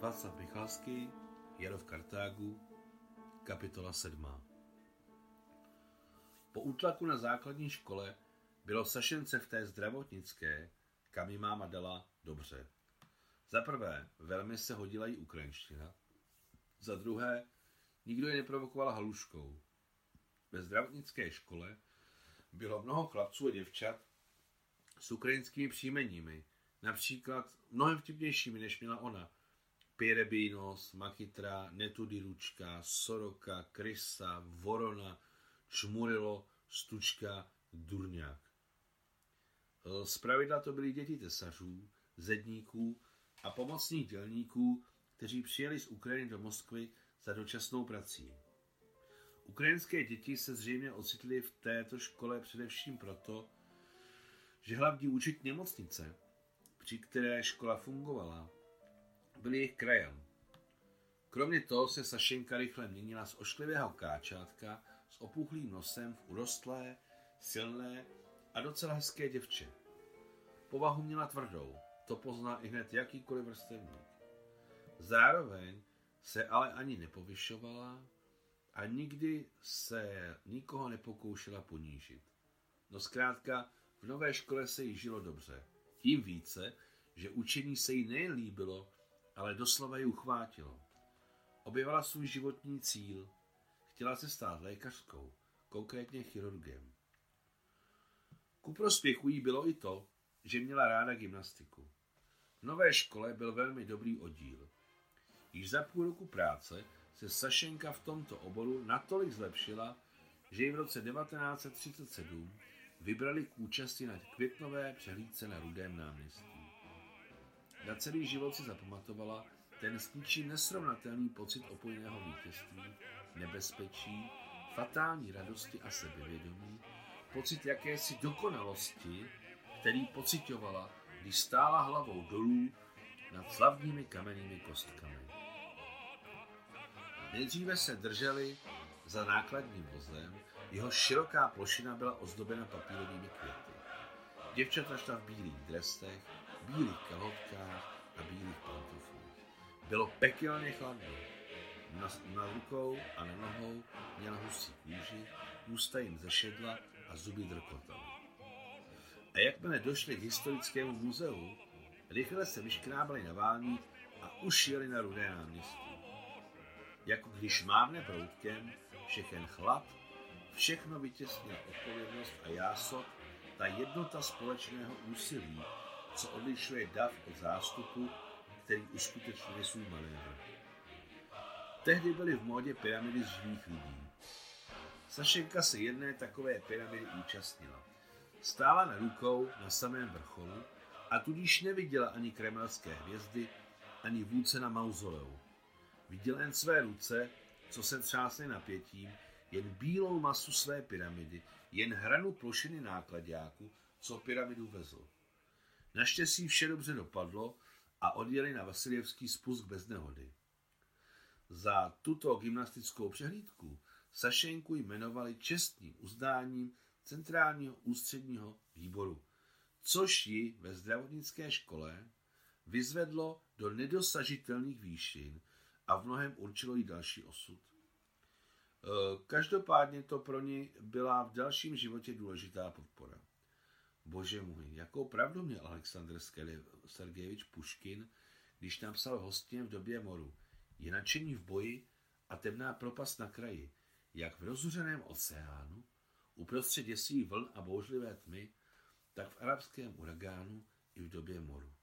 Václav Michalský, Jaro v Kartágu, kapitola 7. Po útlaku na základní škole bylo Sašence v té zdravotnické, kam ji máma dala, dobře. Za prvé, velmi se hodila jí ukrajinština. Za druhé, nikdo ji neprovokoval haluškou. Ve zdravotnické škole bylo mnoho chlapců a děvčat s ukrajinskými příjmeními, například mnohem vtipnějšími, než měla ona – Pirebinos, Machitra, Netudiručka, Soroka, Krysa, Vorona, Čmurilo, Stučka, Durňák. Z pravidla to byly děti tesařů, zedníků a pomocných dělníků, kteří přijeli z Ukrajiny do Moskvy za dočasnou prací. Ukrajinské děti se zřejmě ocitly v této škole především proto, že hlavní účet nemocnice, při které škola fungovala, byl jejich krajem. Kromě toho se Sašenka rychle měnila z ošklivého káčátka s opuchlým nosem v urostlé, silné a docela hezké děvče. Povahu měla tvrdou, to pozná i hned jakýkoliv vrstevník. Zároveň se ale ani nepovyšovala a nikdy se nikoho nepokoušela ponížit. No zkrátka, v nové škole se jí žilo dobře. Tím více, že učení se jí nejen líbilo, ale doslova ji uchvátilo. Objevila svůj životní cíl. Chtěla se stát lékařskou, konkrétně chirurgem. Ku prospěchu jí bylo i to, že měla ráda gymnastiku. V nové škole byl velmi dobrý oddíl. Již za půl roku práce se Sašenka v tomto oboru natolik zlepšila, že ji v roce 1937 vybrali k účasti na květnové přehlídce na Rudém náměstí. Na celý život si zapamatovala ten s ničím nesrovnatelný pocit opojného vítězství, nebezpečí, fatální radosti a sebevědomí, pocit jakési dokonalosti, který pocitovala, když stála hlavou dolů nad slavnými kamennými kostkami. Nejdříve se drželi za nákladním vozem, jeho široká plošina byla ozdobena papírovými květy. Děvčata šla v bílých drestech, bílých kalhotkách a bílých pantoflích. Bylo pekelně chladno. Na, na rukou a na nohou měla husí kůži, ústa jim zešedla a zuby drkotaly. A jakmile došli k historickému muzeu, rychle se vyškrábali na válník a už jeli na rudé náměstí. Jako když mávne proutkem, všechen chlad, všechno vytěsnila odpovědnost a jásot, ta jednota společného úsilí, co odlišuje dav od zástupu, který uskutečňuje svůj manévr. Tehdy byly v módě pyramidy z živých lidí. Sašenka se jedné takové pyramidy účastnila. Stála na rukou na samém vrcholu a tudíž neviděla ani kremelské hvězdy, ani vůdce na mauzoleu. Viděla jen své ruce, co se třásly napětím, jen bílou masu své pyramidy, jen hranu plošiny nákladňáku, co pyramidu vezl. Naštěstí vše dobře dopadlo a odjeli na Vasiljevský spust bez nehody. Za tuto gymnastickou přehlídku Sašenku jmenovali čestným uzdáním Centrálního ústředního výboru, což ji ve zdravotnické škole vyzvedlo do nedosažitelných výšin a v mnohem určilo jí další osud. Každopádně to pro ní byla v dalším životě důležitá podpora. Bože můj, jakou pravdu měl Aleksandr Sergejevič Puškin, když napsal hostně v době moru. Je nadšení v boji a temná propast na kraji, jak v rozuřeném oceánu, uprostřed děsí vln a bouřlivé tmy, tak v arabském uragánu i v době moru.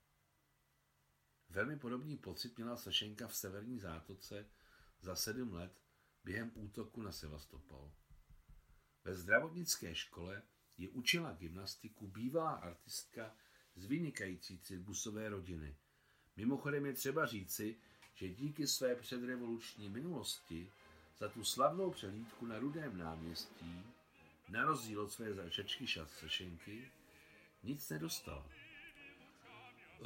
Velmi podobný pocit měla Sašenka v severní zátoce za sedm let během útoku na Sevastopol. Ve zdravotnické škole je učila gymnastiku bývalá artistka z vynikající cirbusové rodiny. Mimochodem je třeba říci, že díky své předrevoluční minulosti za tu slavnou přehlídku na Rudém náměstí, na rozdíl od své začečky šatřešenky, nic nedostala. E,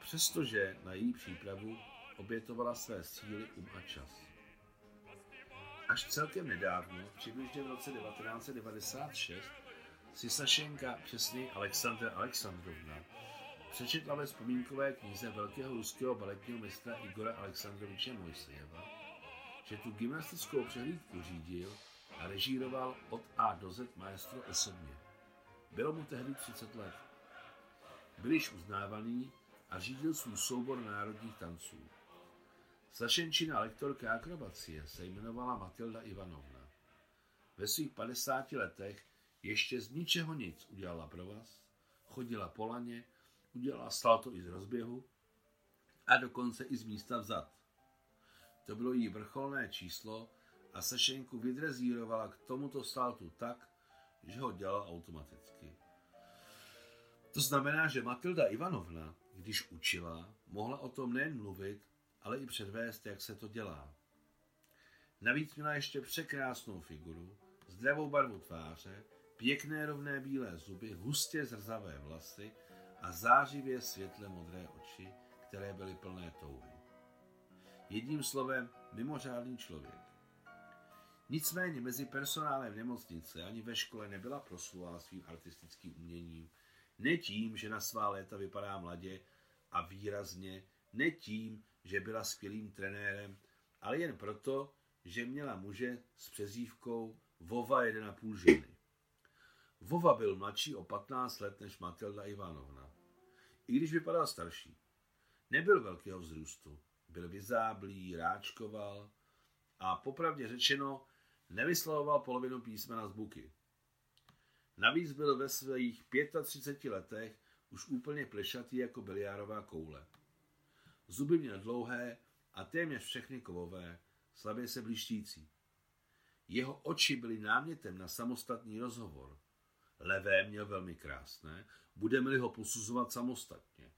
přestože na její přípravu obětovala své síly, um a čas. Až celkem nedávno, přibližně v roce 1996, si Sašenka, přesně Alexandra Alexandrovna, přečetla ve vzpomínkové knize velkého ruského baletního mistra Igora Alexandroviče Mojsejeva, že tu gymnastickou přehlídku řídil a režíroval od A do Z maestro osobně. Bylo mu tehdy 30 let. Byl již uznávaný a řídil svůj soubor národních tanců. Sašenčina lektorka akrobacie se jmenovala Matilda Ivanovna. Ve svých 50 letech ještě z ničeho nic udělala pro vás, chodila po laně, udělala salto i z rozběhu a dokonce i z místa vzad. To bylo jí vrcholné číslo a Sašenku vydrezírovala k tomuto saltu tak, že ho dělal automaticky. To znamená, že Matilda Ivanovna, když učila, mohla o tom nejen mluvit, ale i předvést, jak se to dělá. Navíc měla ještě překrásnou figuru, zdravou barvu tváře, pěkné rovné bílé zuby, hustě zrzavé vlasy a zářivě světle modré oči, které byly plné touhy. Jedním slovem, mimořádný člověk. Nicméně mezi personálem nemocnice ani ve škole nebyla proslulá svým artistickým uměním. Ne tím, že na svá léta vypadá mladě a výrazně, ne tím, že byla skvělým trenérem, ale jen proto, že měla muže s přezívkou Vova 1,5 ženy. Vova byl mladší o 15 let než Matilda Ivanovna. I když vypadal starší. Nebyl velkého vzrůstu. Byl vyzáblý, ráčkoval a popravdě řečeno nevyslovoval polovinu písmena z buky. Navíc byl ve svých 35 letech už úplně plešatý jako biliárová koule. Zuby měl dlouhé a téměř všechny kovové, slabě se blíštící. Jeho oči byly námětem na samostatný rozhovor. Levé měl velmi krásné, budeme-li ho posuzovat samostatně.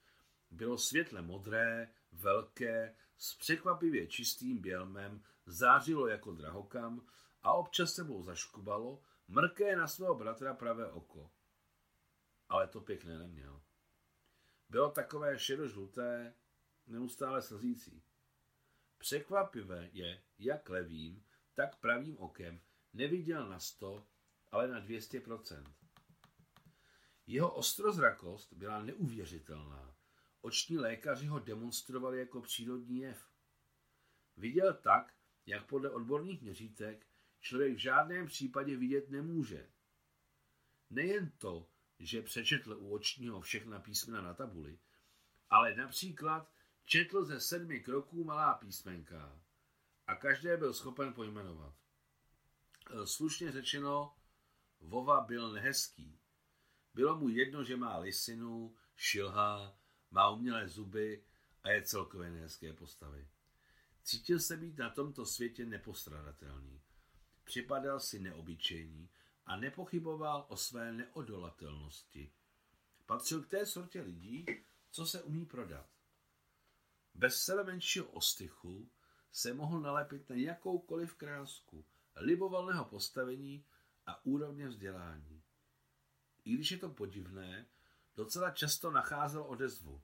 Bylo světle modré, velké, s překvapivě čistým bělmem, zářilo jako drahokam a občas sebou zaškubalo, mrké na svého bratra pravé oko. Ale to pěkné neměl. Bylo takové šedožluté, neustále slzící. Překvapivé je, jak levým, tak pravým okem neviděl na 100, ale na 200%. Jeho ostrozrakost byla neuvěřitelná. Oční lékaři ho demonstrovali jako přírodní jev. Viděl tak, jak podle odborných měřítek člověk v žádném případě vidět nemůže. Nejen to, že přečetl u očního všechna písmena na tabuli, ale například četl ze sedmi kroků malá písmenka a každé byl schopen pojmenovat. Slušně řečeno, Vova byl nehezký. Bylo mu jedno, že má lisinu, šilhá, má umělé zuby a je celkově nehezké postavy. Cítil se být na tomto světě nepostradatelný. Připadal si neobyčejný a nepochyboval o své neodolatelnosti. Patřil k té sortě lidí, co se umí prodat. Bez sebe menšího ostychu se mohl nalepit na jakoukoliv krásku, libovalného postavení a úrovně vzdělání. I když je to podivné, docela často nacházel odezvu.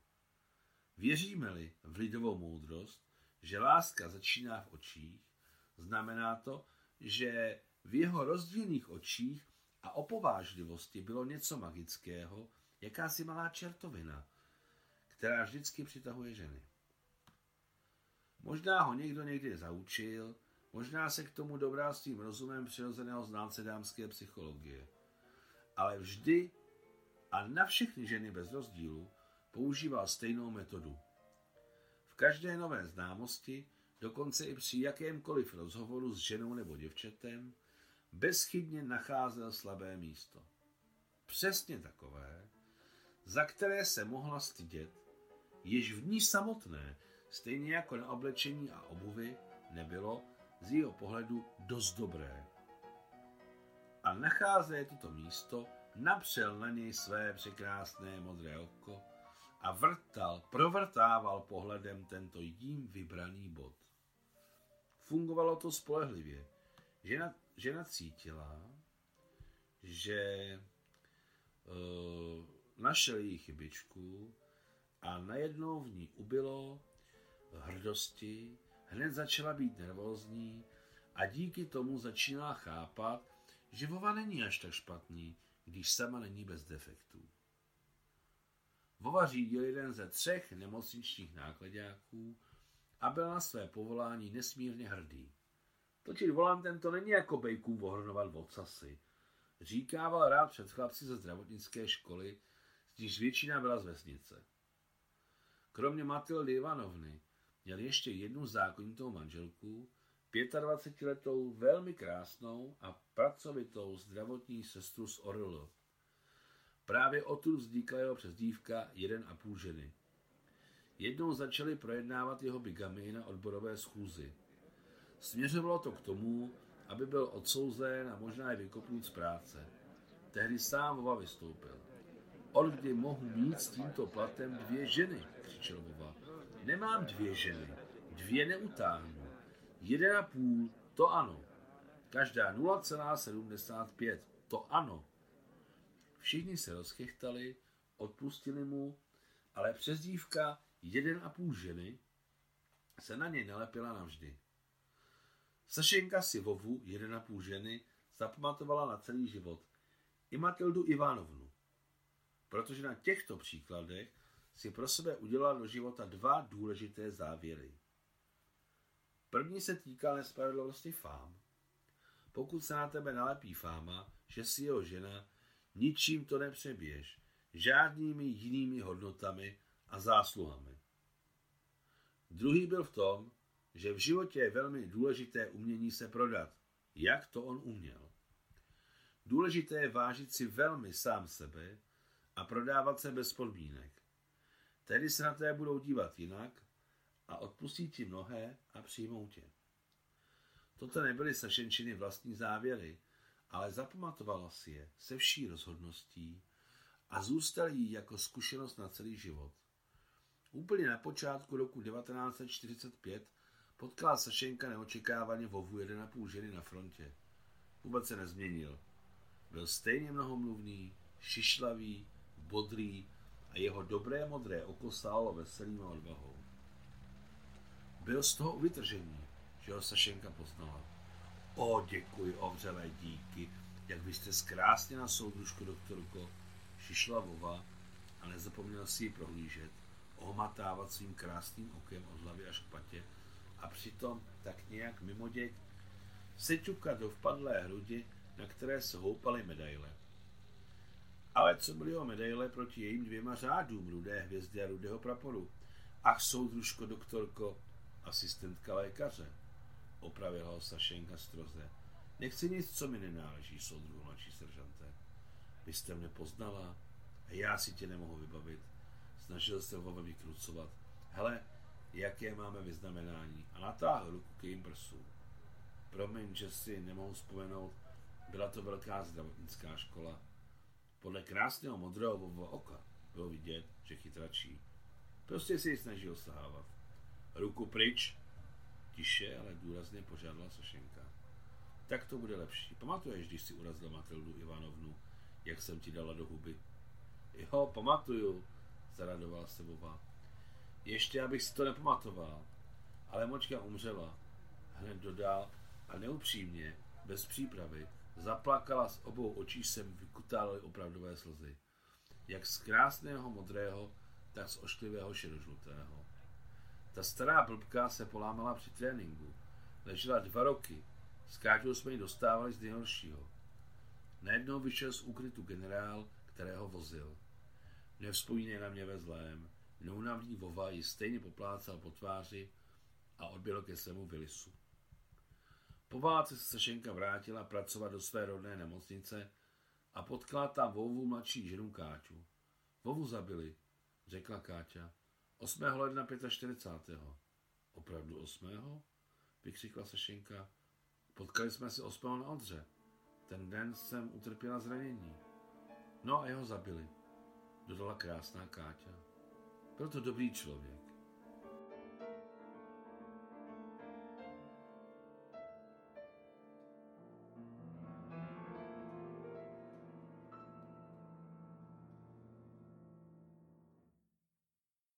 Věříme-li v lidovou moudrost, že láska začíná v očích, znamená to, že v jeho rozdílných očích a opovážlivosti bylo něco magického, jakási malá čertovina, která vždycky přitahuje ženy. Možná ho někdo někdy zaučil, možná se k tomu dobrá s tím rozumem přirozeného znalce dámské psychologie. Ale vždy a na všechny ženy bez rozdílu používal stejnou metodu. V každé nové známosti dokonce i při jakémkoliv rozhovoru s ženou nebo děvčetem, bezchybně nacházel slabé místo. Přesně takové, za které se mohla stydět, jež v ní samotné, stejně jako na oblečení a obuvy, nebylo z jeho pohledu dost dobré. A nachází toto místo, napřel na něj své překrásné modré oko a vrtal, provrtával pohledem tento jím vybraný bod. Fungovalo to spolehlivě. Žena, žena cítila, že uh, našel její chybičku a najednou v ní ubylo hrdosti, hned začala být nervózní a díky tomu začínala chápat, že Vova není až tak špatný, když sama není bez defektů. Vova řídil jeden ze třech nemocničních nákladňáků a byl na své povolání nesmírně hrdý. Točit volantem to není jako bejkům vohrnovat vocasy. Říkával rád před chlapci ze zdravotnické školy, z níž většina byla z vesnice. Kromě Matildy Ivanovny měl ještě jednu zákonitou manželku, 25-letou velmi krásnou a pracovitou zdravotní sestru z Orl. Právě odtud vznikla jeho přezdívka jeden a půl ženy. Jednou začali projednávat jeho bigamy na odborové schůzi. Směřovalo to k tomu, aby byl odsouzen a možná i vykopnut z práce. Tehdy sám Vova vystoupil. Od kdy mohu mít s tímto platem dvě ženy, křičel Vova. Nemám dvě ženy, dvě neutáhnu. Jeden a půl, to ano. Každá 0,75, to ano. Všichni se rozchechtali, odpustili mu, ale přezdívka jeden a půl ženy se na něj nalepila navždy. Sašenka si Vovu, jeden a půl ženy, zapamatovala na celý život. I Matildu Ivanovnu. Protože na těchto příkladech si pro sebe udělal do života dva důležité závěry. První se týká nespravedlnosti fám. Pokud se na tebe nalepí fáma, že jsi jeho žena, ničím to nepřeběž, žádnými jinými hodnotami a zásluhami. Druhý byl v tom, že v životě je velmi důležité umění se prodat, jak to on uměl. Důležité je vážit si velmi sám sebe a prodávat se bez podmínek. Tedy se na té budou dívat jinak a odpustí ti mnohé a přijmou tě. Toto nebyly Sašenčiny vlastní závěry, ale zapamatovala si je se vší rozhodností a zůstaly jí jako zkušenost na celý život. Úplně na počátku roku 1945 potkala Sašenka neočekávaně Vovu jeden a půl ženy na frontě. Vůbec se nezměnil. Byl stejně mnohomluvný, šišlavý, bodrý a jeho dobré modré oko stálo veselým a odvahou. Byl z toho vytržení, že ho Sašenka poznala. O, děkuji, ovřelé díky, jak vy jste zkrásně na soudružku, doktorko, šišla Vova a nezapomněl si ji prohlížet, ohmatávat svým krásným okem od hlavy až k patě a přitom tak nějak mimoděk se čukat do vpadlé hrudi, na které se houpaly medaile. Ale co byly o medaile proti jejím dvěma řádům rudé hvězdy a rudého praporu? Ach, soudružko, doktorko, asistentka lékaře, opravil ho Sašenka stroze. Nechci nic, co mi nenáleží, soudruhu mladší seržante. Vy jste mě poznala a já si tě nemohu vybavit. Snažil se ho vykrucovat. Hele, jaké máme vyznamenání a natáhl ruku k jejím prsům. Promiň, že si nemohu vzpomenout, byla to velká zdravotnická škola. Podle krásného modrého oka bylo vidět, že chytračí. Prostě si ji snažil sahávat. Ruku pryč. Tiše, ale důrazně požádala Sašenka. Tak to bude lepší. Pamatuješ, když si urazil Matildu Ivanovnu, jak jsem ti dala do huby? Jo, pamatuju, zaradoval se Vova. Ještě abych si to nepamatoval. Ale močka umřela. Hned dodal a neupřímně, bez přípravy, zaplakala z obou očí sem vykutávaly opravdové slzy. Jak z krásného modrého, tak z ošklivého šedožlutého. Ta stará blbka se polámala při tréninku. Ležela dva roky. S Káťou jsme ji dostávali z nejhoršího. Najednou vyšel z úkrytu generál, kterého vozil. Nevzpomínej na mě ve zlém. Neunavný vova ji stejně poplácal po tváři a odběhl ke svému Vilisu. Po válce se Sešenka vrátila pracovat do své rodné nemocnice a potkala tam Vovu mladší ženu Káťu. Vovu zabili, řekla Káťa. 8. ledna 45. Opravdu 8. vykřikla Sešenka. Potkali jsme se 8. na Odře. Ten den jsem utrpěla zranění. No a jeho zabili, dodala krásná Káťa. Byl to dobrý člověk.